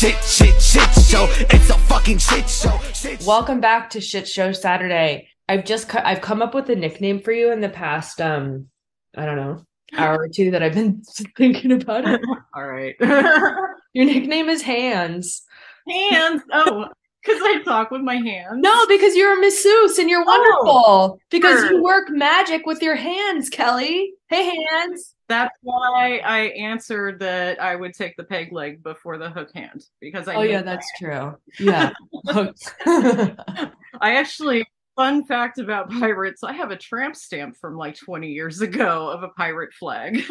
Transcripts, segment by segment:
shit, shit, shit show. It's a fucking shit show. Shit Welcome back to Shit Show Saturday. I've just co- I've come up with a nickname for you in the past um I don't know hour or two that I've been thinking about it. All right. Your nickname is Hands. hands. Oh, because I talk with my hands. No, because you're a masseuse and you're Oh, wonderful. because sure. you work magic with your hands, Kelley. Hey, Hands. That's why I answered that I would take the peg leg before the hook hand because I Oh yeah, that's true. Yeah. I actually fun fact about pirates. I have a tramp stamp from like 20 years ago of a pirate flag.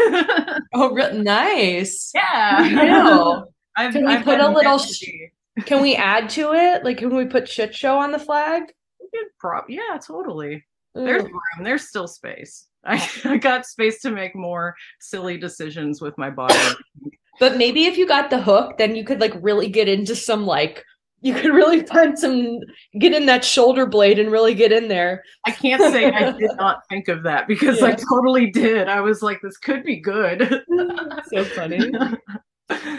oh, re- nice. yeah. I've, Can we I've put a little sh- Can we add to it? Like, can we put shit show on the flag? Good prop. Yeah, totally. There's Mm. room. There's still space. I, I got space to make more silly decisions with my body. But maybe if you got the hook, then you could like really get into some like you could really find some get in that shoulder blade and really get in there. I can't say I did not think of that because I totally did. I was like, this could be good. so funny.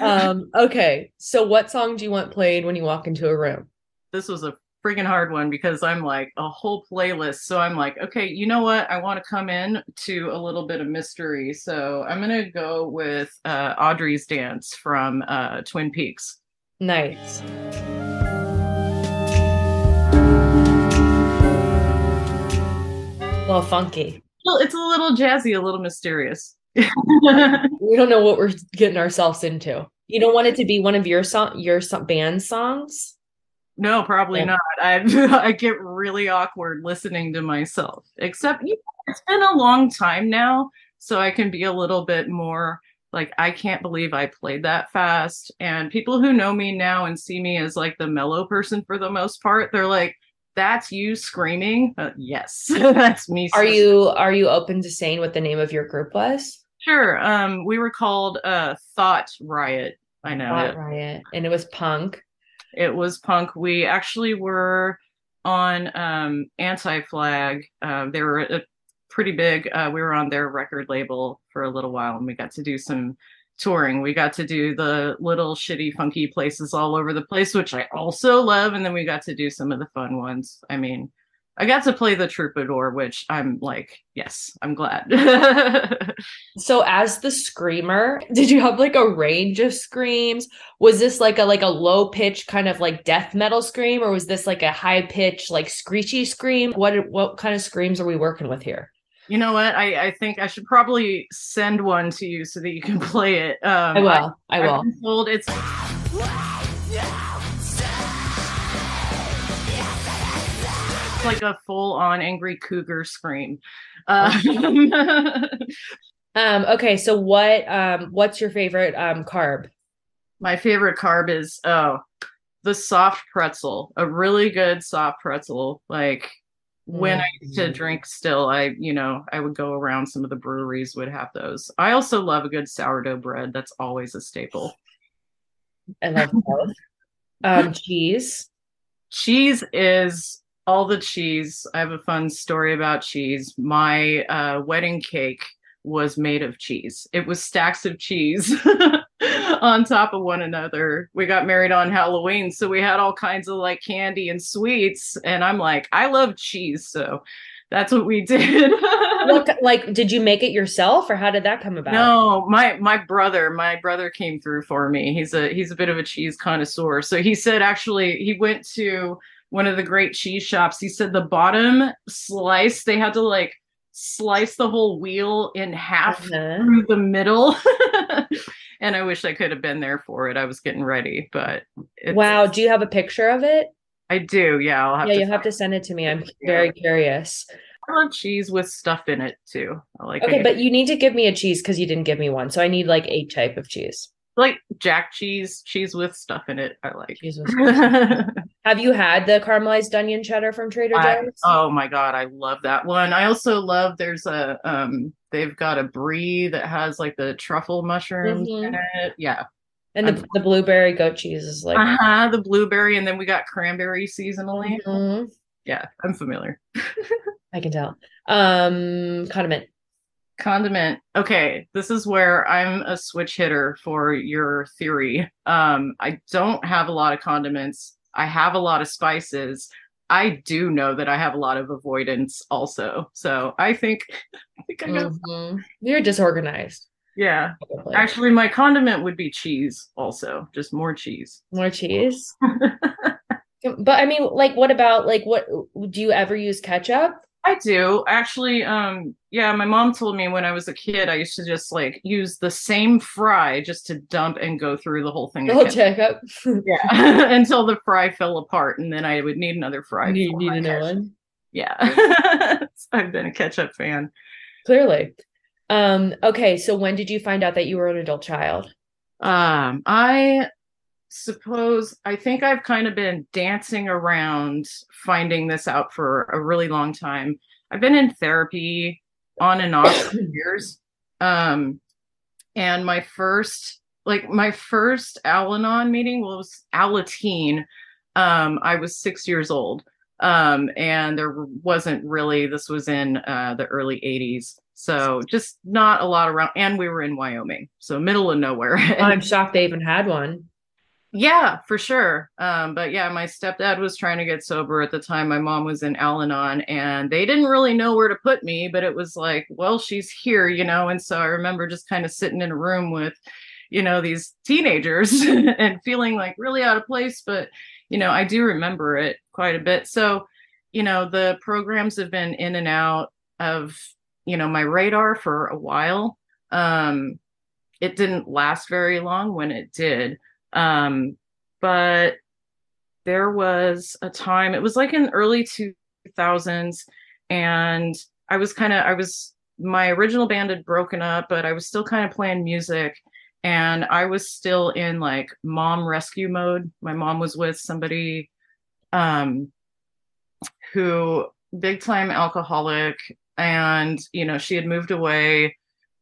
Um, okay. So what song do you want played when you walk into a room? this was a freaking hard one because I'm like a whole playlist. So I'm like, okay, you know what? I want to come in to a little bit of mystery. So I'm gonna go with uh, Audrey's Dance from uh, Twin Peaks. Nice. A little funky. Well, it's a little jazzy, a little mysterious. We don't know what we're getting ourselves into. You don't want it to be one of your song your so- band songs? No, probably Yeah. not. I I get really awkward listening to myself. Except you know, it's been a long time now, so I can be a little bit more like I can't believe I played that fast. And people who know me now and see me as like the mellow person for the most part, they're like, "That's you screaming." Uh, yes, that's me. Are screaming. you are you open to saying what the name of your group was? Sure. Um, we were called uh Thought Riot. I know Thought it. Riot, and it was punk. It was punk. We actually were on um anti-flag. Um they were uh, pretty big uh we were on their record label for a little while and we got to do some touring. We got to do the little shitty funky places all over the place which i also love. And then we got to do some of the fun ones. I mean i got to play the troubadour which i'm like yes i'm glad So as the screamer, did you have like a range of screams? Was this like a like a low pitch kind of like death metal scream or was this like a high pitch like screechy scream? What what kind of screams are we working with here? you know what i i think i should probably send one to you so that you can play it um I will. I I've will. told it's It's like a full on angry cougar scream. Uh, Um okay, so what um what's your favorite um carb? my favorite carb is oh the soft pretzel, a really good soft pretzel. Like when I used to Mm. drink still, I you know, I would go around some of the breweries would have those. I also love a good sourdough bread. That's always a staple. I love both. Um cheese. cheese is all the cheese. I have a fun story about cheese. My uh, wedding cake was made of cheese. It was stacks of cheese on top of one another. We got married on Halloween, so we had all kinds of like candy and sweets. And I'm like, I love cheese, so that's what we did. Look, like did you make it yourself or how did that come about? No, my my brother, my brother came through for me. He's a he's a bit of a cheese connoisseur. So he said actually he went to one of the great cheese shops. He said the bottom slice they had to like slice the whole wheel in half Uh-huh. through the middle. and I wish I could have been there for it. I was getting ready, but it's, Wow, do you have a picture of it? I do. Yeah, I'll have yeah, to. you have to send it to me. I'm Yeah. very curious. I love cheese with stuff in it too. I like Okay, it. but you need to give me a cheese because you didn't give me one. So I need like a type of cheese. Like jack cheese, cheese with stuff in it. I like. Cheese with Have you had the caramelized onion cheddar from Trader I- Joe's? oh my god, I love that one. I also love there's a um they've got a brie that has like the truffle mushrooms in it. Yeah. and the, the blueberry goat cheese is like Uh-huh, the blueberry and then we got cranberry seasonally. Mhm. Yeah, I'm familiar. I can tell. Um condiment. Condiment okay this is where i'm a switch hitter for your theory um i don't have a lot of condiments i have a lot of spices i do know that i have a lot of avoidance also so i think i think i Mhm. You're disorganized. yeah probably. actually my condiment would be cheese also just more cheese More cheese. but I mean, like, what about like what do you ever use ketchup? I do actually. Um, yeah, my mom told me when I was a kid, I used to just like use the same fry just to dump and go through the whole thing. The whole again. ketchup. Yeah, until the fry fell apart, and then I would need another fry. you need my to know ketchup. one. Yeah, I've been a ketchup fan. Clearly. Um, okay, so when did you find out that you were an adult child? Um, I suppose I think I've kind of been dancing around finding this out for a really long time. I've been in therapy on and off for years. Um, and my first, like my first Al-Anon meeting was Alateen. Um, I was six years old. Um, and there wasn't really, this was in uh, the early 80s. So just not a lot around. And we were in Wyoming. So middle of nowhere. I'm shocked they even had one. Yeah, for sure. Um, but yeah, my stepdad was trying to get sober at the time. My mom was in Al Anon and they didn't really know where to put me, but it was like, well, she's here, you know. And so I remember just kind of sitting in a room with, you know, these teenagers and feeling like really out of place. But, you know, I do remember it quite a bit. So, you know, the programs have been in and out of, you know, my radar for a while. Um, it didn't last very long when it did. Um, but there was a time, it was like in early 2000s, and I was kind of, I was, my original band had broken up, but I was still kind of playing music. And I was still in like mom rescue mode. My mom was with somebody um, who, big time alcoholic, and, you know, she had moved away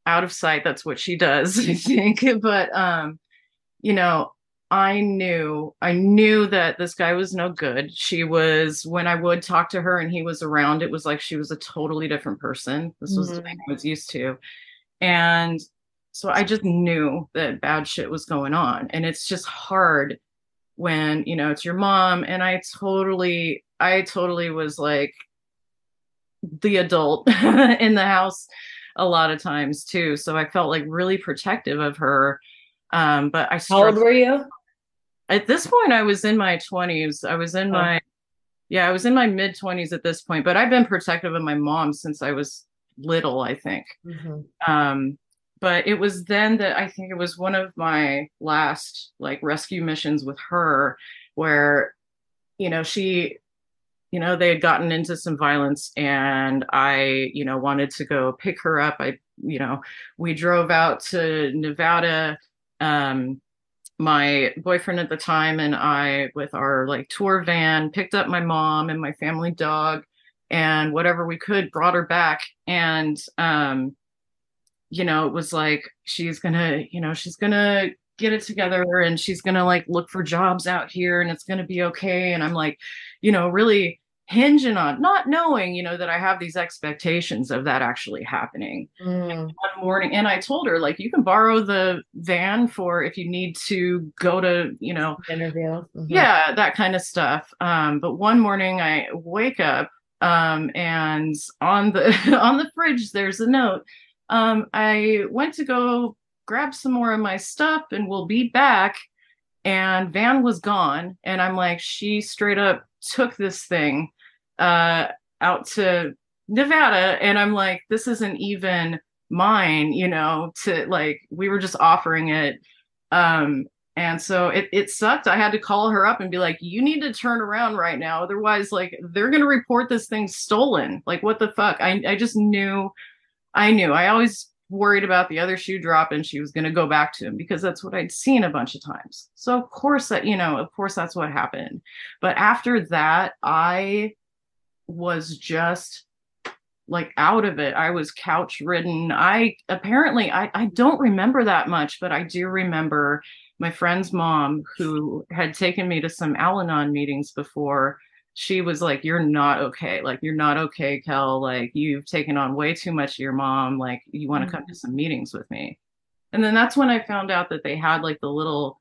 out of sight. That's what she does, I think. But, um, you know, I knew, I knew that this guy was no good. She was, when I would talk to her and he was around, it was like she was a totally different person. This was the Mhm. thing I was used to. And so I just knew that bad shit was going on. And it's just hard when, you know, it's your mom. And I totally, I totally was like the adult in the house a lot of times too. So I felt like really protective of her. Um, but I How old were you? At this point i was in my 20s i was in Oh. my yeah i was in my mid 20s at this point but i've been protective of my mom since i was little i think Mhm. um but it was then that i think it was one of my last like rescue missions with her where you know she you know they had gotten into some violence and i you know wanted to go pick her up i you know we drove out to nevada um my boyfriend at the time and I, with our like tour van, picked up my mom and my family dog and whatever we could, brought her back. And, um, you know, it was like, she's gonna, you know, she's gonna get it together and she's gonna like look for jobs out here and it's gonna be okay. And I'm like, you know, really hinging on not knowing, you know, that I have these expectations of that actually happening Mm. one morning and I told her like you can borrow the van for if you need to go to, you know, Interview. Mhm. yeah, that kind of stuff. Um but one morning I wake up um and on the on the fridge there's a note. Um I went to go grab some more of my stuff and we'll be back and van was gone and I'm like she straight up took this thing uh out to Nevada and I'm like this isn't even mine you know to like we were just offering it. Um and so it it sucked. I had to call her up and be like you need to turn around right now. Otherwise like they're going to report this thing stolen. Like what the fuck? I i just knew i knew. I always worried about the other shoe drop and she was going to go back to him because that's what i'd seen a bunch of times. So of course that you know of course that's what happened. But after that i was just like out of it. I was couch ridden. I apparently I, I don't remember that much, but I do remember my friend's mom who had taken me to some Al-Anon meetings before. she was like, You're not okay. Like, you're not okay, Kel. Like, you've taken on way too much of your mom. Like, you want to mm-hmm. come to some meetings with me. And then that's when I found out that they had like the little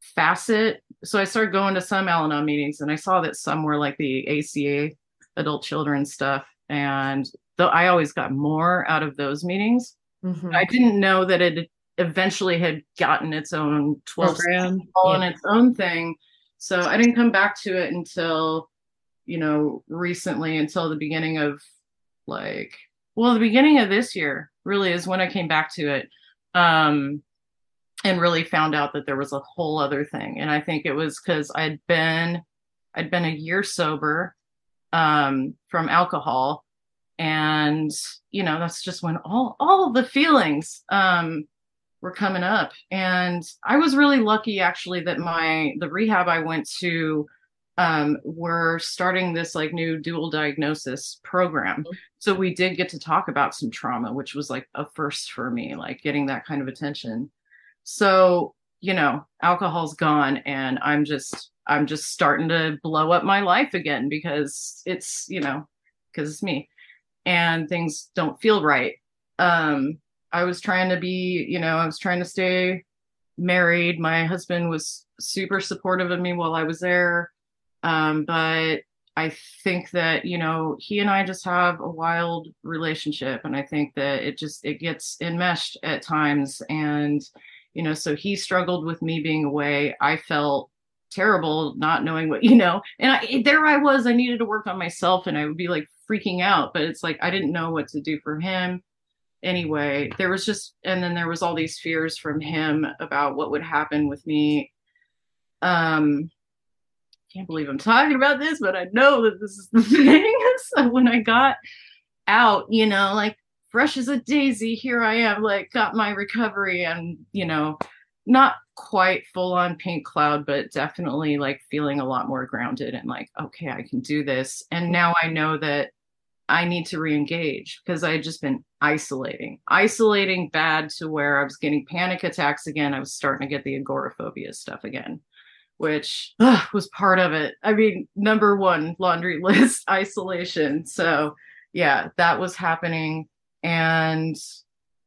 facet. So I started going to some Al Anon meetings and I saw that some were like the ACA adult children stuff. And though I always got more out of those meetings, mm-hmm. I didn't know that it eventually had gotten its own 12 program on its own thing. So I didn't come back to it until you know, recently until the beginning of like, well, the beginning of this year really is when I came back to it. Um, and really found out that there was a whole other thing. And I think it was because I'd been, I'd been a year sober, um, from alcohol. And, you know, that's just when all, all the feelings, um, were coming up. And I was really lucky actually that my, the rehab I went to, um, we're starting this like new dual diagnosis program. Mm-hmm. So we did get to talk about some trauma, which was like a first for me, like getting that kind of attention. So, you know, alcohol's gone and I'm just I'm just starting to blow up my life again because it's, you know, because it's me and things don't feel right. Um, I was trying to be, you know, I was trying to stay married. My husband was super supportive of me while I was there um, but I think that, you know, he and I just have a wild relationship. And I think that it just, it gets enmeshed at times. And, you know, so he struggled with me being away. I felt terrible not knowing what, you know, and I, there I was, I needed to work on myself and I would be like freaking out, but it's like, I didn't know what to do for him anyway there was just and then there was all these fears from him about what would happen with me um can't believe I'm talking about this, but I know that this is the thing. so when I got out, you know, like fresh as a daisy, here I am, like got my recovery and, you know, not quite full on pink cloud, but definitely like feeling a lot more grounded and like, okay, I can do this. And now I know that I need to re-engage because I had just been isolating, isolating bad to where I was getting panic attacks again. I was starting to get the agoraphobia stuff again which uh, was part of it. I mean, number one laundry list isolation. So, yeah, that was happening. And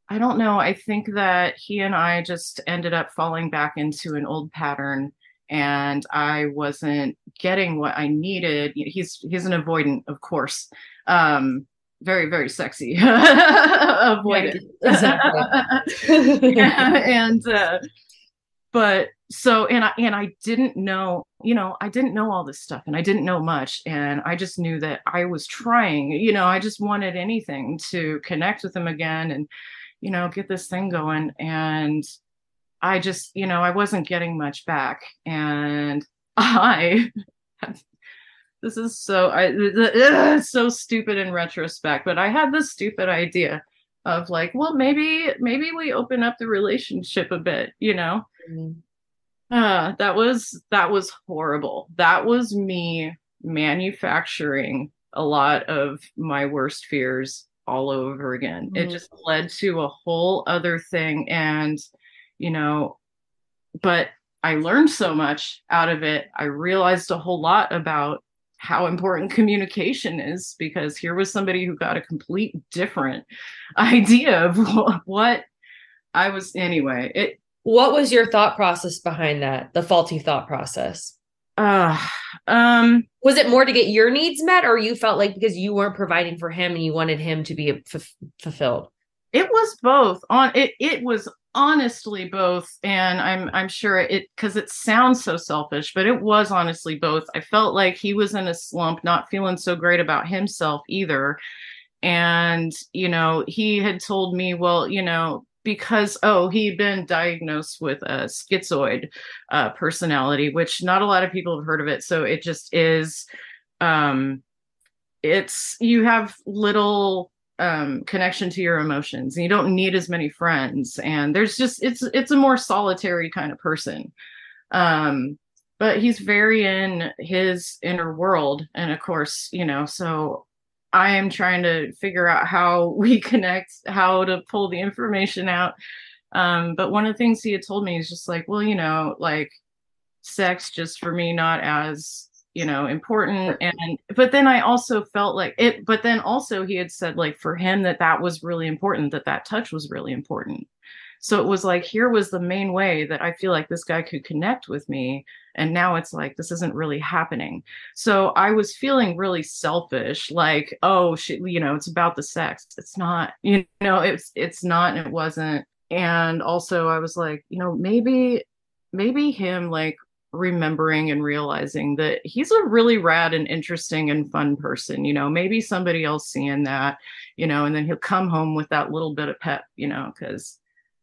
I don't know. I think that he and I just ended up falling back into an old pattern and I wasn't getting what I needed. He's he's an avoidant, of course. Um, very very sexy avoidant. Yeah, exactly. yeah, and uh, but so and i and i didn't know you know i didn't know all this stuff and i didn't know much and i just knew that i was trying you know i just wanted anything to connect with them again and you know get this thing going and i just you know i wasn't getting much back and i this is so i ugh, so stupid in retrospect but i had this stupid idea of like well maybe maybe we open up the relationship a bit you know? Mm-hmm uh, that was that was horrible. That was me manufacturing a lot of my worst fears all over again. Mm-hmm. It just led to a whole other thing and you know but I learned so much out of it. I realized a whole lot about how important communication is because here was somebody who got a complete different idea of what I was anyway. It what was your thought process behind that? The faulty thought process? Uh, um, was it more to get your needs met, or you felt like because you weren't providing for him and you wanted him to be f- fulfilled? It was both. On it, it was honestly both, and I'm I'm sure it because it sounds so selfish, but it was honestly both. I felt like he was in a slump, not feeling so great about himself either, and you know he had told me, well, you know, because oh he'd been diagnosed with a schizoid uh, personality which not a lot of people have heard of it. So it just is um it's you have little um connection to your emotions. And you don't need as many friends. And there's just it's it's a more solitary kind of person. Um but he's very in his inner world. And of course you know so I am trying to figure out how we connect, how to pull the information out. Um, but one of the things he had told me is just like, well, you know, like sex just for me not as you know important. And but then i also felt like it but then also he had said like for him that that was really important that that touch was really important so it was like here was the main way that i feel like this guy could connect with me and now it's like this isn't really happening. So i was feeling really selfish like oh shit you know it's about the sex. It's not you know it's it's not and it wasn't. And also i was like you know maybe maybe him like remembering and realizing that he's a really rad and interesting and fun person you know maybe somebody else seeing that you know and then he'll come home with that little bit of pep you know because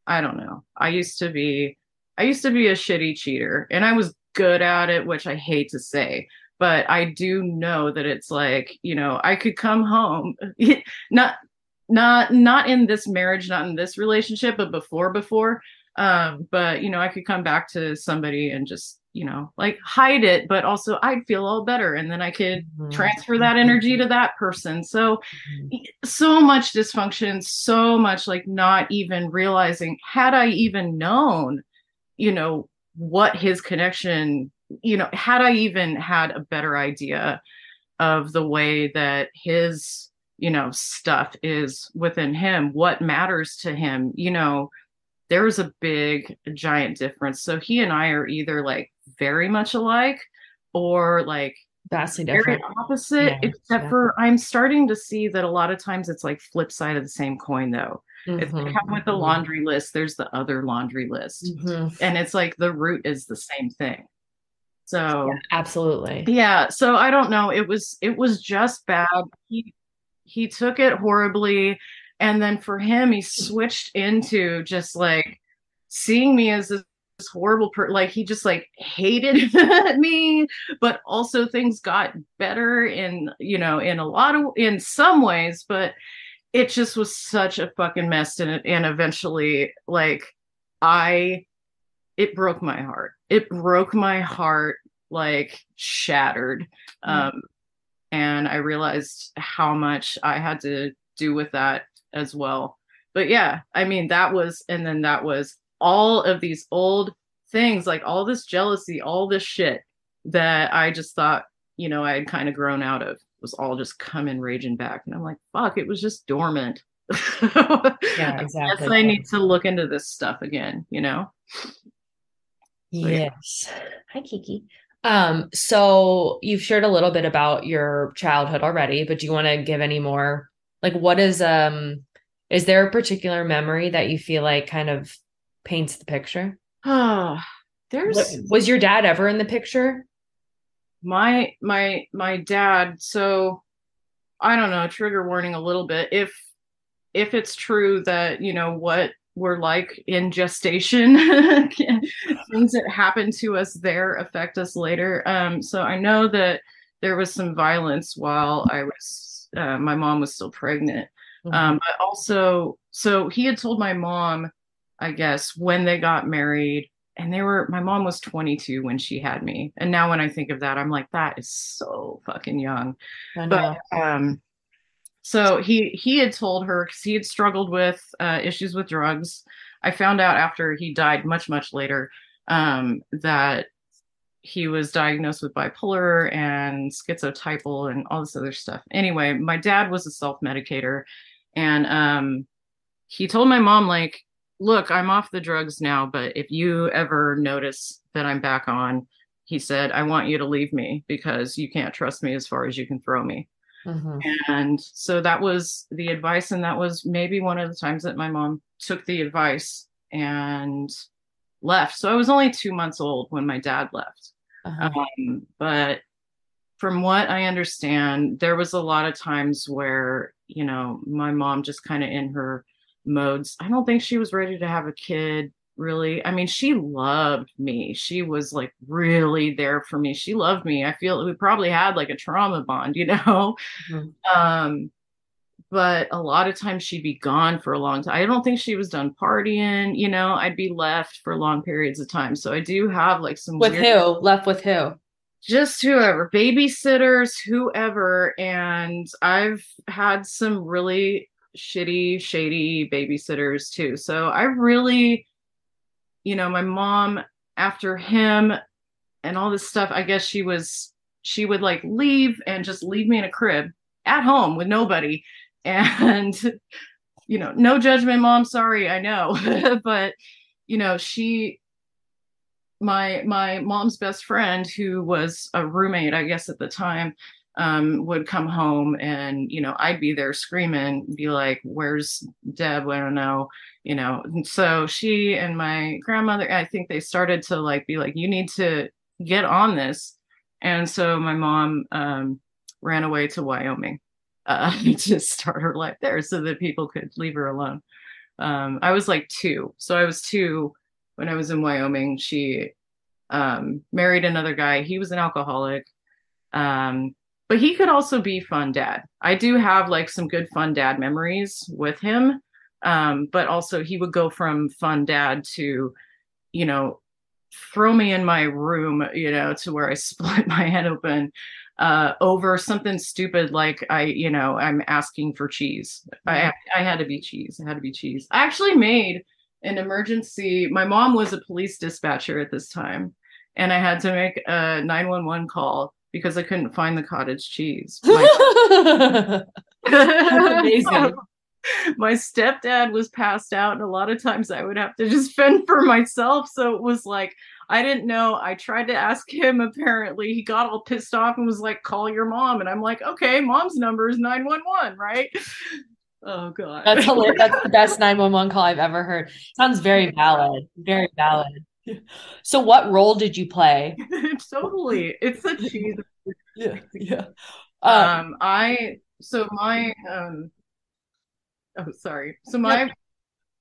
i don't know. I used to be i used to be a shitty cheater and i was good at it which i hate to say but i do know that it's like you know i could come home not not not in this marriage not in this relationship but before before um but you know i could come back to somebody and just you know like hide it but also i'd feel all better and then i could mm-hmm. transfer that energy to that person so mm-hmm. so much dysfunction so much like not even realizing had i even known you know what his connection you know had i even had a better idea of the way that his you know stuff is within him what matters to him you know there's a big giant difference so he and i are either like very much alike or like vastly different very opposite yeah, except yeah. for i'm starting to see that a lot of times it's like flip side of the same coin though mm-hmm. it's like with the mm-hmm. laundry list there's the other laundry list mm-hmm. and it's like the root is the same thing so yeah, absolutely yeah so i don't know it was it was just bad he he took it horribly and then for him he switched into just like seeing me as this horrible per like he just like hated me but also things got better in you know in a lot of in some ways but it just was such a fucking mess and and eventually like i it broke my heart it broke my heart like shattered mm. um and i realized how much i had to do with that as well but yeah i mean that was and then that was all of these old things, like all this jealousy, all this shit that I just thought, you know, I had kind of grown out of was all just coming raging back. And I'm like, fuck, it was just dormant. yeah, exactly. I, I need to look into this stuff again, you know? Yes. Hi, Kiki. Um, so you've shared a little bit about your childhood already, but do you want to give any more? Like, what is um, is there a particular memory that you feel like kind of paints the picture? Ah, there's what, was your dad ever in the picture? My my my dad. So I don't know. Trigger warning a little bit. If if it's true that you know what we're like in gestation, things that happen to us there affect us later. Um, so I know that there was some violence while I was uh, my mom was still pregnant. Mm-hmm. Um, but also, so he had told my mom I guess, when they got married. And they were, my mom was 22 when she had me. And now when I think of that, I'm like, that is so fucking young. But, um, so he he had told her because he had struggled with uh, issues with drugs. I found out after he died, much much later, um, that he was diagnosed with bipolar and schizotypal and all this other stuff. Anyway, my dad was a self medicator, and um, he told my mom like look, I'm off the drugs now, but if you ever notice that I'm back on, he said, I want you to leave me because you can't trust me as far as you can throw me. Mm-hmm. And so that was the advice. And that was maybe one of the times that my mom took the advice and left. So I was only two months old when my dad left. Uh-huh. Um, but from what I understand, there was a lot of times where, you know, my mom just kind of in her modes. I don't think she was ready to have a kid really. I mean, she loved me. She was like really there for me. She loved me. I feel we probably had like a trauma bond, you know. Mm-hmm. Um but a lot of times she'd be gone for a long time. I don't think she was done partying, you know. I'd be left for long periods of time. So I do have like some with weird- who left with who just whoever babysitters whoever and i've had some really shitty, shady babysitters too. So I really, you know, my mom after him and all this stuff, I guess she was she would like leave and just leave me in a crib at home with nobody and you know no judgment mom sorry i know but you know she my my mom's best friend who was a roommate i guess at the time um, would come home and you know i'd be there screaming be like where's deb? I don't know you know? And so she and my grandmother i think they started to like be like you need to get on this. And so my mom um, ran away to wyoming uh, to start her life there so that people could leave her alone. Um, i was like two. So i was two when i was in wyoming. She um, married another guy. He was an alcoholic. Um, but he could also be fun dad. I do have like some good fun dad memories with him. Um, but also he would go from fun dad to, you know, throw me in my room, you know, to where I split my head open uh, over something stupid like I, you know, I'm asking for cheese. I, mm-hmm. I had to be cheese. I had to be cheese. I actually made an emergency. My mom was a police dispatcher at this time, and I had to make a 911 call because I couldn't find the cottage cheese. My, amazing. my stepdad was passed out, and a lot of times I would have to just fend for myself. So it was like I didn't know. I tried to ask him. Apparently, he got all pissed off and was like, "Call your mom." And I'm like, "Okay, mom's number is nine one one, right?" Oh god, that's hilarious. That's the best nine one one call I've ever heard. Sounds very valid. Very valid. So, what role did you play? totally, it's a cheese. yeah, yeah. Um, um, I so my um. Oh, sorry. So my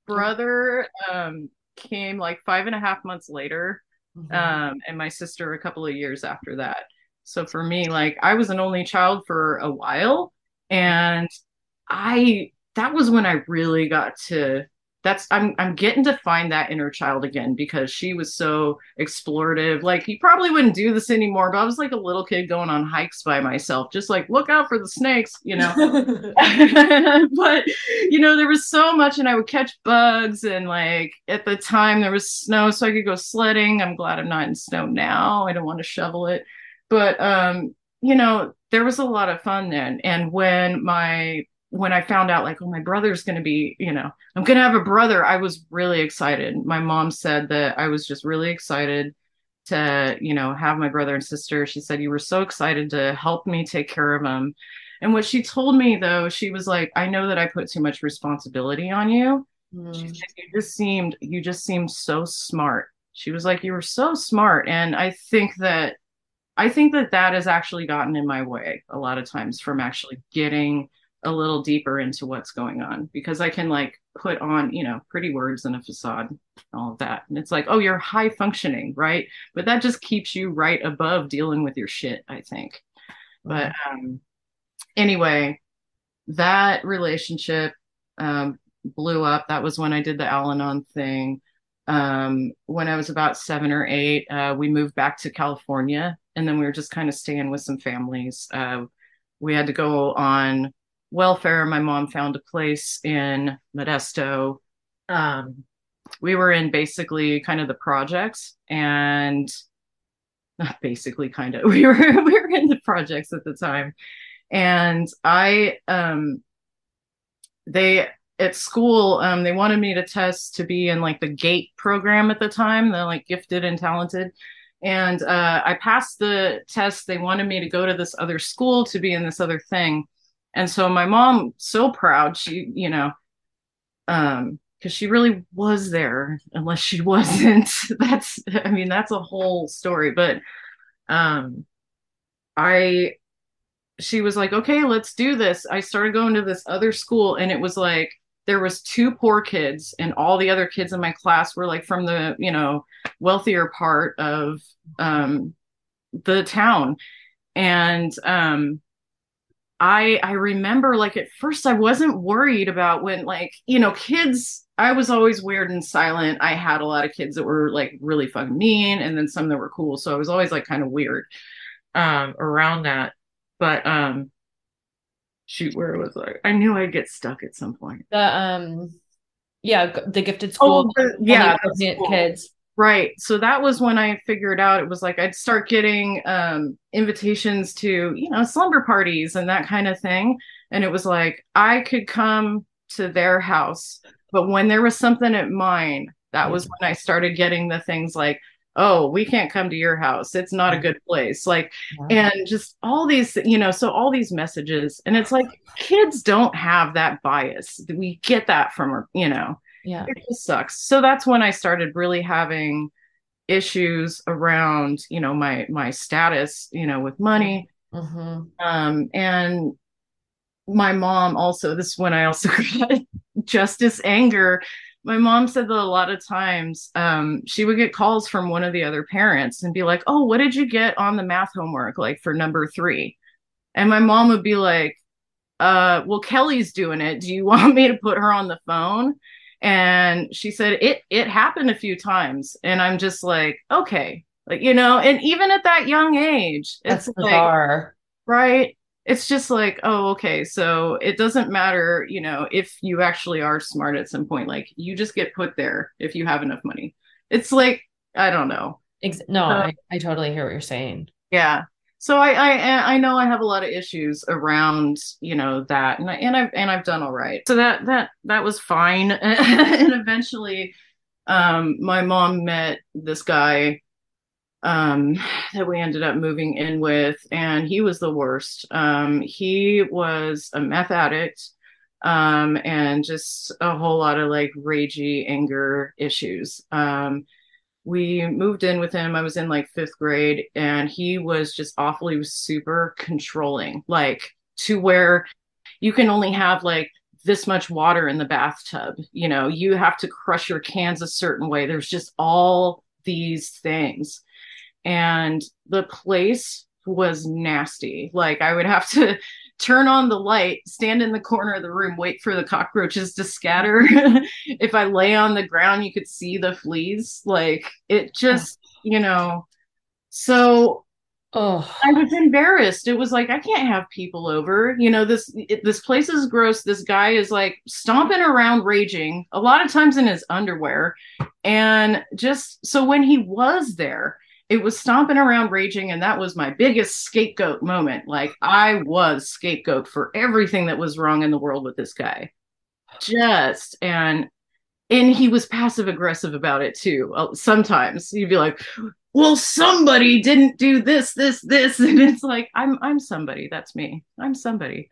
brother um came like five and a half months later, mm-hmm. um, and my sister a couple of years after that. So for me, like I was an only child for a while, and I that was when I really got to that's I'm I'm getting to find that inner child again because she was so explorative. Like you probably wouldn't do this anymore, but I was like a little kid going on hikes by myself, just like look out for the snakes, you know. but you know, there was so much and I would catch bugs and like at the time there was snow so I could go sledding. I'm glad I'm not in snow now. I don't want to shovel it. But um, you know, there was a lot of fun then. And when my when I found out, like, oh, my brother's going to be, you know, I'm going to have a brother, I was really excited. My mom said that I was just really excited to, you know, have my brother and sister. She said, You were so excited to help me take care of them. And what she told me, though, she was like, I know that I put too much responsibility on you. Mm. She said, You just seemed, you just seemed so smart. She was like, You were so smart. And I think that, I think that that has actually gotten in my way a lot of times from actually getting a little deeper into what's going on because I can like put on, you know, pretty words and a facade, all of that. And it's like, oh, you're high functioning, right? But that just keeps you right above dealing with your shit, I think. But um anyway, that relationship um blew up. That was when I did the Al Anon thing. Um, when I was about seven or eight, uh, we moved back to California and then we were just kind of staying with some families. Uh, we had to go on welfare. My mom found a place in Modesto. Um, we were in basically kind of the projects and not basically kind of we were we were in the projects at the time and i um they at school um they wanted me to test to be in like the gate program at the time the like gifted and talented and uh i passed the test they wanted me to go to this other school to be in this other thing and so my mom, so proud, she, you know, um, because she really was there, unless she wasn't. that's, I mean, that's a whole story. But um, I, she was like, okay, let's do this. I started going to this other school, and it was like, there was two poor kids and all the other kids in my class were like from the you know wealthier part of um the town and um I I remember like at first I wasn't worried about when like you know kids I was always weird and silent. I had a lot of kids that were like really fucking mean and then some that were cool. So I was always like kind of weird um around that. But um shoot where it was I? I knew I'd get stuck at some point. The um yeah, the gifted school. Oh, the, yeah, kids. Right. So that was when I figured out it was like I'd start getting um, invitations to, you know, slumber parties and that kind of thing. And it was like I could come to their house, but when there was something at mine, that was when I started getting the things like, oh, we can't come to your house. It's not a good place. Like, and just all these, you know, so all these messages. And it's like kids don't have that bias. We get that from, you know, Yeah. it just sucks. So that's when I started really having issues around, you know, my my status, you know, with money. hmm Um, and my mom also, this is when I also got justice anger. My mom said that a lot of times um, she would get calls from one of the other parents and be like, Oh, what did you get on the math homework? Like for number three. And my mom would be like, uh, well, Kelley's doing it. Do you want me to put her on the phone? And she said it it happened a few times. And I'm just like, okay. Like, you know, and even at that young age, That's it's like right it's just like oh okay so it doesn't matter you know if you actually are smart at some point like you just get put there if you have enough money it's like i don't know Ex- no, Uh, I, I totally hear what you're saying. yeah so I, I i know i have a lot of issues around you know that and, I, and i've and i've done all right. So that that that was fine. And eventually um my mom met this guy um that we ended up moving in with and he was the worst. Um he was a meth addict um and just a whole lot of like ragey anger issues. Um we moved in with him. I was in like fifth grade and he was just awful he was super controlling like to where you can only have like this much water in the bathtub. You know you have to crush your cans a certain way. There's just all these things. And the place was nasty. Like I would have to turn on the light, stand in the corner of the room, wait for the cockroaches to scatter. if I lay on the ground, you could see the fleas. Like it just, you know. So Oh, I was embarrassed. It was like I can't have people over. You know, this it, this place is gross. This guy is like stomping around raging, a lot of times in his underwear. And just so when he was there, it was stomping around raging and that was my biggest scapegoat moment. Like I was scapegoat for everything that was wrong in the world with this guy. Just and and he was passive aggressive about it too. Uh, Sometimes you'd be like, well somebody didn't do this this this and it's like i'm i'm somebody that's me i'm somebody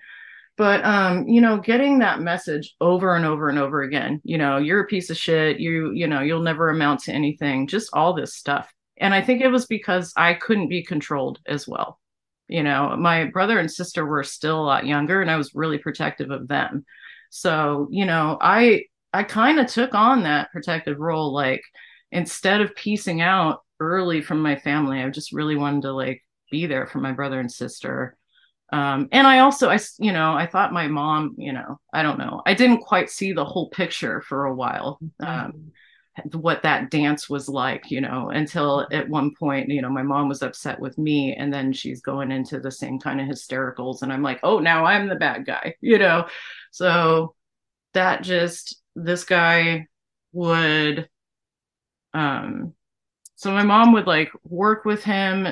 but um you know getting that message over and over and over again you know you're a piece of shit you you know you'll never amount to anything just all this stuff and i think it was because i couldn't be controlled as well. You know my brother and sister were still a lot younger and i was really protective of them. So you know i i kind of took on that protective role like instead of piecing out early from my family i just really wanted to like be there for my brother and sister. Um and i also I, you know i thought my mom you know i don't know i didn't quite see the whole picture for a while. Um what that dance was like you know until at one point you know my mom was upset with me and then she's going into the same kind of hystericals and i'm like oh now i'm the bad guy you know? So that just this guy would um so my mom would like work with him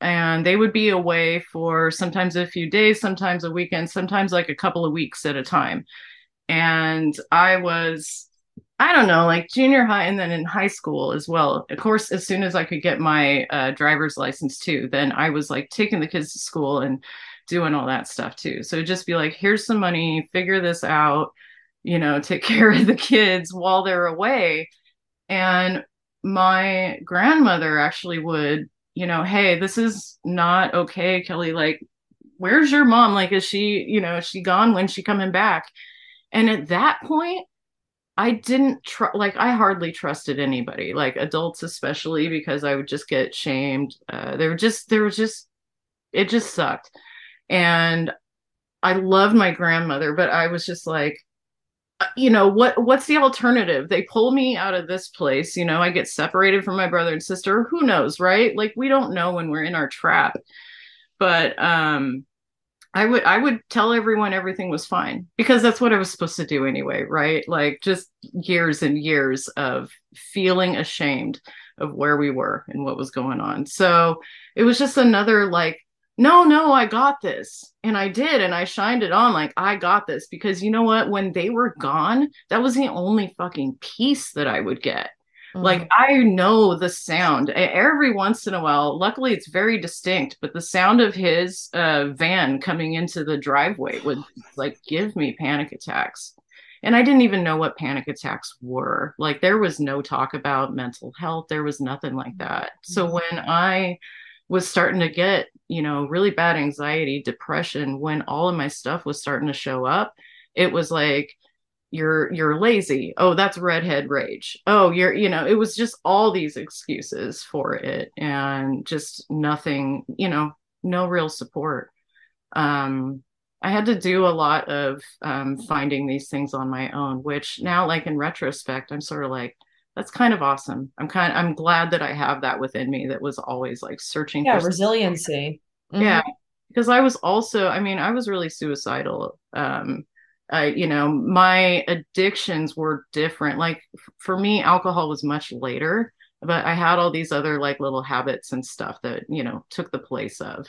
and they would be away for sometimes a few days sometimes a weekend sometimes like a couple of weeks at a time. And i was i don't know like junior high and then in high school as well. Of course as soon as i could get my uh, driver's license too then i was like taking the kids to school and doing all that stuff too. So just be like here's some money figure this out you know take care of the kids while they're away. And my grandmother actually would you know hey this is not okay kelley like where's your mom? Like is she you know is she gone? When's she coming back? And at that point i didn't tr- like i hardly trusted anybody like adults especially because i would just get shamed uh, they were just there was just it just sucked. And i loved my grandmother but i was just like uh, you know what what's the alternative? They pull me out of this place you know i get separated from my brother and sister who knows right? Like we don't know when we're in our trap. But um i would i would tell everyone everything was fine because that's what i was supposed to do anyway right like just years and years of feeling ashamed of where we were and what was going on. So it was just another like, no, no, I got this. And I did. And I shined it on like, I got this. Because you know what? When they were gone, that was the only fucking piece that I would get. Mm-hmm. Like, I know the sound every once in a while. Luckily, it's very distinct, but the sound of his uh, van coming into the driveway would like give me panic attacks and I didn't even know what panic attacks were. Like there was no talk about mental health, there was nothing like that. So mm-hmm. when I was starting to get, you know, really bad anxiety, depression, when all of my stuff was starting to show up, it was like you're you're lazy. Oh, that's redhead rage. Oh, you're, you know, it was just all these excuses for it and just nothing, you know, no real support. Um I had to do a lot of um, finding these things on my own, which now, like in retrospect, I'm sort of like, that's kind of awesome. I'm kind of, I'm glad that I have that within me that was always like searching yeah, for resiliency. Mm-hmm. Yeah. Because I was also, I mean, I was really suicidal. Um, I, you know, my addictions were different. Like for me, alcohol was much later, but I had all these other like little habits and stuff that, you know, took the place of.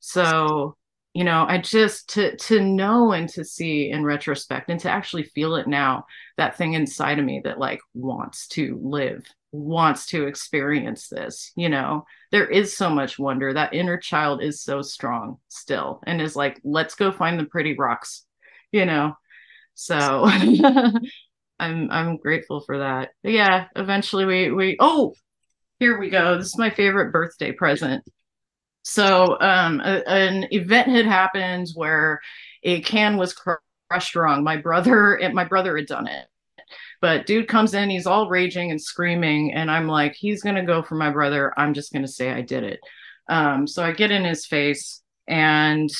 So you know i just to to know and to see in retrospect and to actually feel it now that thing inside of me that like wants to live wants to experience this you know there is so much wonder that inner child is so strong still and is like let's go find the pretty rocks you know so i'm i'm grateful for that but yeah eventually we we oh here we go this is my favorite birthday present so um, a, an event had happened where a can was crushed wrong. My brother, my brother had done it, but dude comes in, he's all raging and screaming, and I'm like, he's gonna go for my brother. I'm just gonna say I did it. Um, so I get in his face, and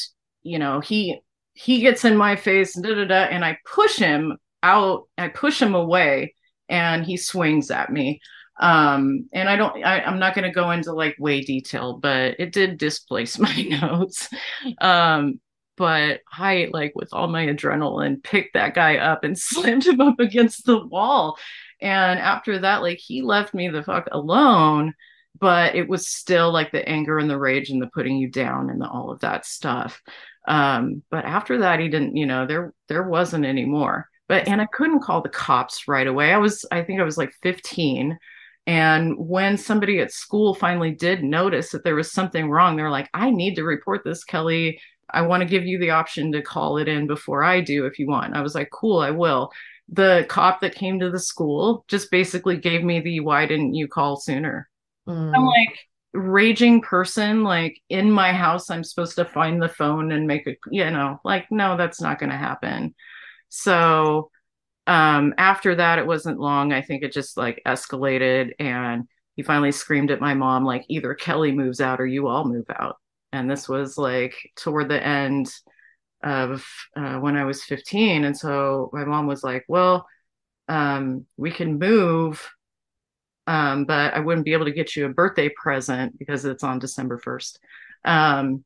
you know he he gets in my face, da da da, and I push him out. I push him away, and he swings at me. Um and i don't I, i'm not going to go into like way detail but it did displace my notes. Um but i like with all my adrenaline picked that guy up and slammed him up against the wall. And after that like he left me the fuck alone but it was still like the anger and the rage and the putting you down and the, all of that stuff um but after that he didn't you know there there wasn't any more but and i couldn't call the cops right away i was i think i was like 15 and when somebody at school finally did notice that there was something wrong, they're like, I need to report this, Kelley. I want to give you the option to call it in before I do if you want. I was like, cool, I will. The cop that came to the school just basically gave me the why didn't you call sooner? Mm. I'm like, raging person like in my house i'm supposed to find the phone and make a you know like no that's not going to happen so um, after that, it wasn't long. I think it just like escalated, and he finally screamed at my mom, like, either Kelley moves out or you all move out. And this was like toward the end of uh, when I was 15. And so my mom was like, well, um, we can move, um, but I wouldn't be able to get you a birthday present because it's on December 1st. Um,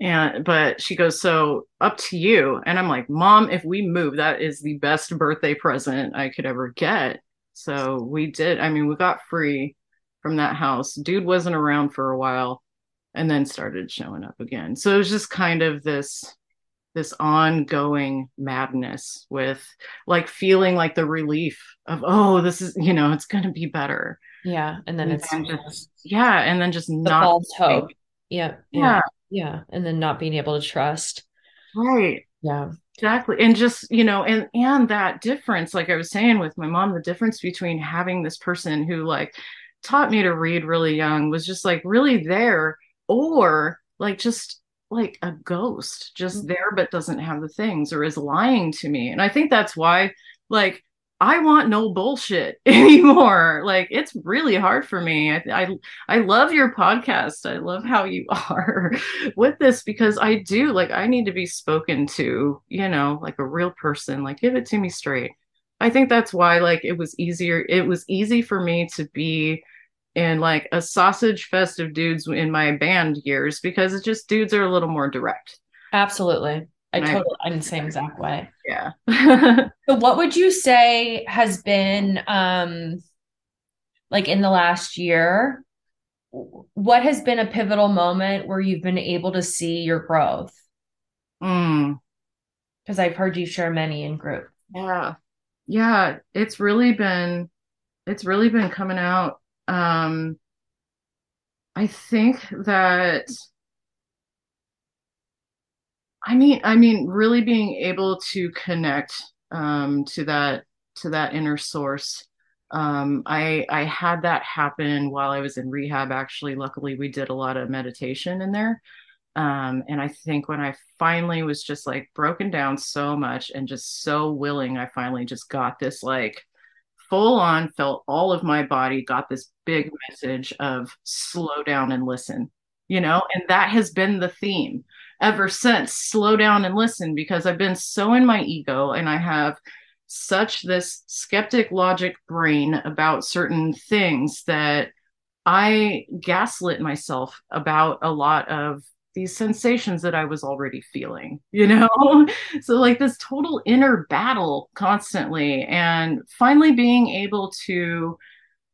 and but she goes, so up to you. And I'm like, Mom, if we move, that is the best birthday present I could ever get. So we did. I mean, we got free from that house. Dude wasn't around for a while and then started showing up again. So it was just kind of this this ongoing madness with like feeling like the relief of oh this is you know it's going to be better. Yeah and then and it's just yeah and then just not false hope. yeah. yeah yeah and then not being able to trust. Right. Yeah. Exactly and just you know and and that difference like i was saying with my mom the difference between having this person who like taught me to read really young was just like really there or like just like a ghost just mm-hmm. there but doesn't have the things or is lying to me and i think that's why like I want no bullshit anymore. Like it's really hard for me. I, I, I love your podcast. I love how you are with this because I do like I need to be spoken to, you know, like a real person. Like give it to me straight. I think that's why like it was easier. It was easy for me to be in like a sausage fest of dudes in my band years because it's just dudes are a little more direct. Absolutely. I totally, I'm the same exact way. Yeah. so what would you say has been, um, like in the last year, what has been a pivotal moment where you've been able to see your growth? Mm. Because I've heard you share many in group. Yeah. Yeah, it's really been it's really been coming out. Um I think that I mean I mean really being able to connect um to that to that inner source. Um I I had that happen while I was in rehab actually. Luckily we did a lot of meditation in there. Um, and I think when I finally was just like broken down so much and just so willing, I finally just got this like full on, felt all of my body, got this big message of slow down and listen, you know, and that has been the theme ever since slow down and listen because I've been so in my ego and I have such this skeptic logic brain about certain things that I gaslit myself about a lot of these sensations that I was already feeling, you know? so, like this total inner battle constantly, and finally being able to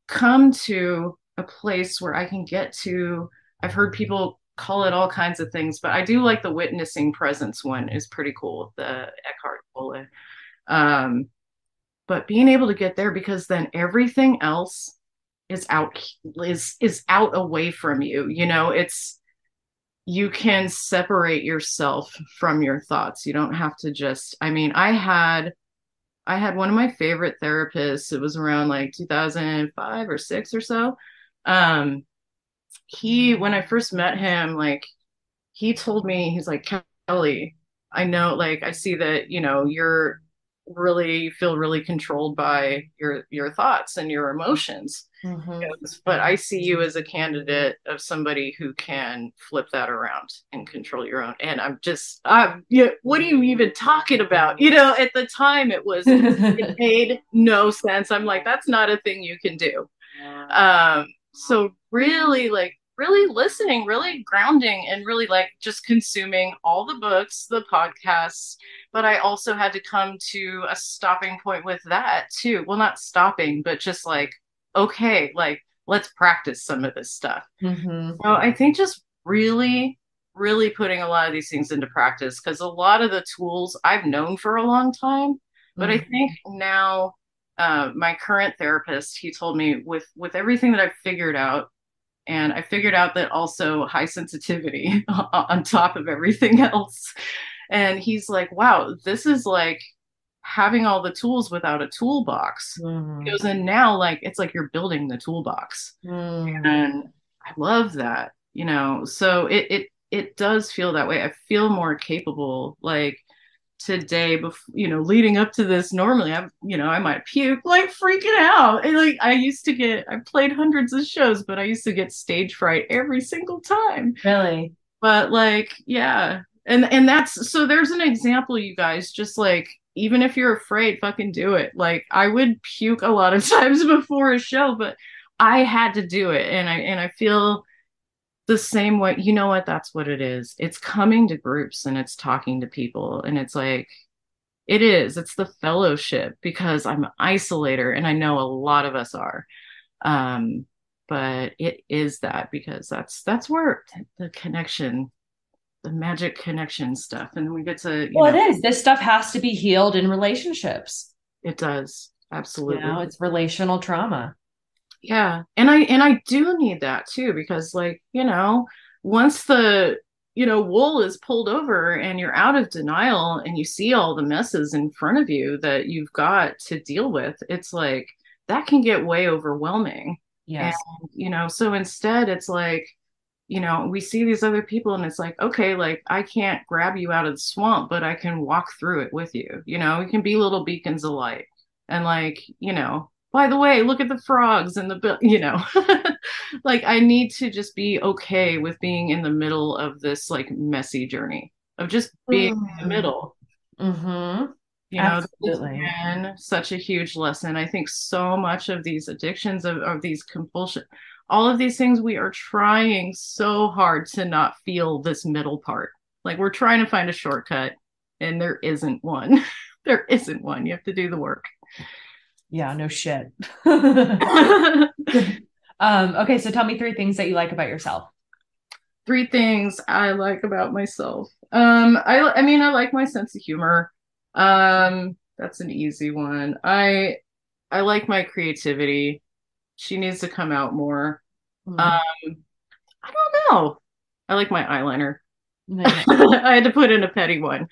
come to a place where I can get to. I've heard people call it all kinds of things, but I do like the witnessing presence one is pretty cool, the Eckhart Tolle. Um, but being able to get there because then everything else is out is is out away from you you know it's you can separate yourself from your thoughts. You don't have to just I mean, I had I had one of my favorite therapists. It was around like 2005 or 6 or so. Um he when I first met him like he told me he's like Kelley, I know like I see that, you know, you're really feel really controlled by your your thoughts and your emotions. Mm-hmm. but i see you as a candidate of somebody who can flip that around and control your own. And i'm just i'm yeah what are you even talking about? You know at the time it was it made no sense. I'm like that's not a thing you can do. Um so really like really listening, really grounding, and really like just consuming all the books, the podcasts. But I also had to come to a stopping point with that too. Well, not stopping, but just like, okay, like let's practice some of this stuff. Mm-hmm. So I think just really, really putting a lot of these things into practice because a lot of the tools I've known for a long time, but mm-hmm. I think now uh, my current therapist, he told me with with everything that I've figured out, and I figured out that also high sensitivity on top of everything else. And he's like, wow, this is like having all the tools without a toolbox. Mm. He goes, and now like it's like you're building the toolbox. Mm. And I love that, you know. So it it it does feel that way. I feel more capable. Like today before you know leading up to this normally i'm you know i might puke like freaking out. And like i used to get i played hundreds of shows but i used to get stage fright every single time. Really? But like yeah. And and that's so there's an example you guys just like even if you're afraid fucking do it. Like i would puke a lot of times before a show but i had to do it. And i and i feel the same way you know what that's what it is. It's coming to groups and it's talking to people and it's like it is it's the fellowship because i'm an isolator and i know a lot of us are. Um but it is that because that's that's where the connection the magic connection stuff and we get to well know, it is. This stuff has to be healed in relationships. It does. Absolutely. You know, it's relational trauma yeah and i and i do need that too because like you know once the you know wool is pulled over and you're out of denial and you see all the messes in front of you that you've got to deal with it's like that can get way overwhelming. Yes. And, you know so instead it's like you know we see these other people and it's like okay like i can't grab you out of the swamp but i can walk through it with you you know? We can be little beacons of light. And like you know by the way, look at the frogs and the, you know, like I need to just be okay with being in the middle of this like messy journey of just being mm-hmm. in the mm-hmm. middle. Mm-hmm. You know, Absolutely. been such a huge lesson. I think so much of these addictions, of, of these compulsion, all of these things, we are trying so hard to not feel this middle part. Like we're trying to find a shortcut, and there isn't one. there isn't one. You have to do the work. Yeah, no shit. um, okay, so tell me three things that you like about yourself. Three things I like about myself. Um, I I mean I like my sense of humor. Um, that's an easy one. I I like my creativity. She needs to come out more. Mm. Um, I don't know. I like my eyeliner. I had to put in a petty one,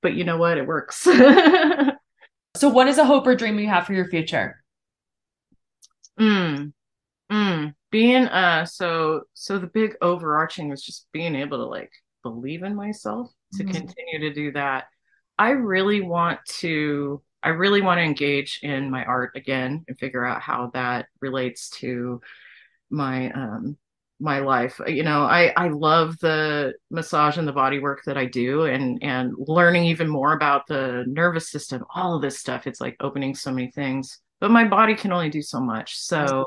but you know what? It works. So, what is a hope or dream you have for your future? Mm, mm. Being uh, so so the big overarching was just being able to like believe in myself to mm. continue to do that. I really want to I really want to engage in my art again and figure out how that relates to my um my life. Uh, you know i i love the massage and the body work that i do and and learning even more about the nervous system all of this stuff. It's like opening so many things but my body can only do so much. So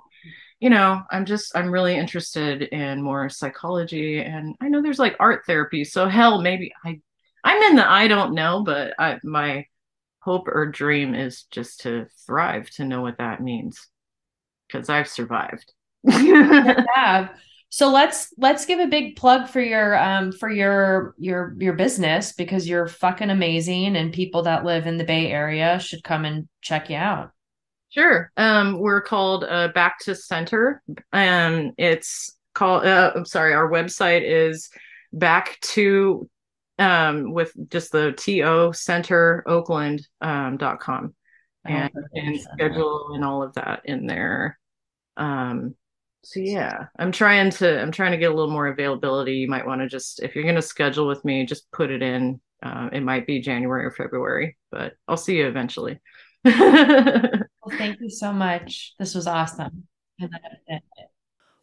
you know i'm just i'm really interested in more psychology and i know there's like art therapy. So hell maybe i i'm in the i don't know but i my hope or dream is just to thrive to know what that means because i've survived so let's let's give a big plug for your um for your your your business because you're fucking amazing and people that live in the Bay Area should come and check you out. Sure. Um we're called uh Back to Center. Um it's called uh, I'm sorry, our website is back to um with just the to center oakland um dot com and, and schedule and all of that in there um so yeah i'm trying to i'm trying to get a little more availability. You might want to just if you're going to schedule with me just put it in. Uh, it might be january or february but i'll see you eventually. Well, thank you so much. This was awesome.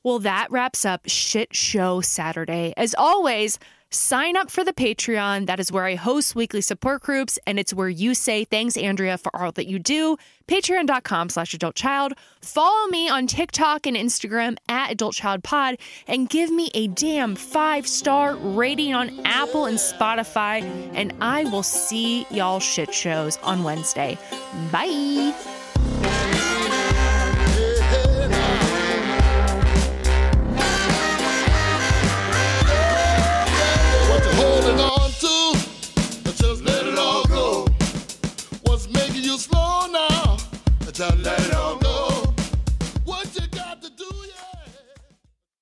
Well that wraps up shit show saturday. As always Sign up for the Patreon. That is where I host weekly support groups, and it's where you say thanks, Andrea, for all that you do. Patreon.com slash adult child. Follow me on TikTok and Instagram at Adult Child Pod and give me a damn five star rating on Apple and Spotify. And I will see y'all shit shows on Wednesday. Bye. so late.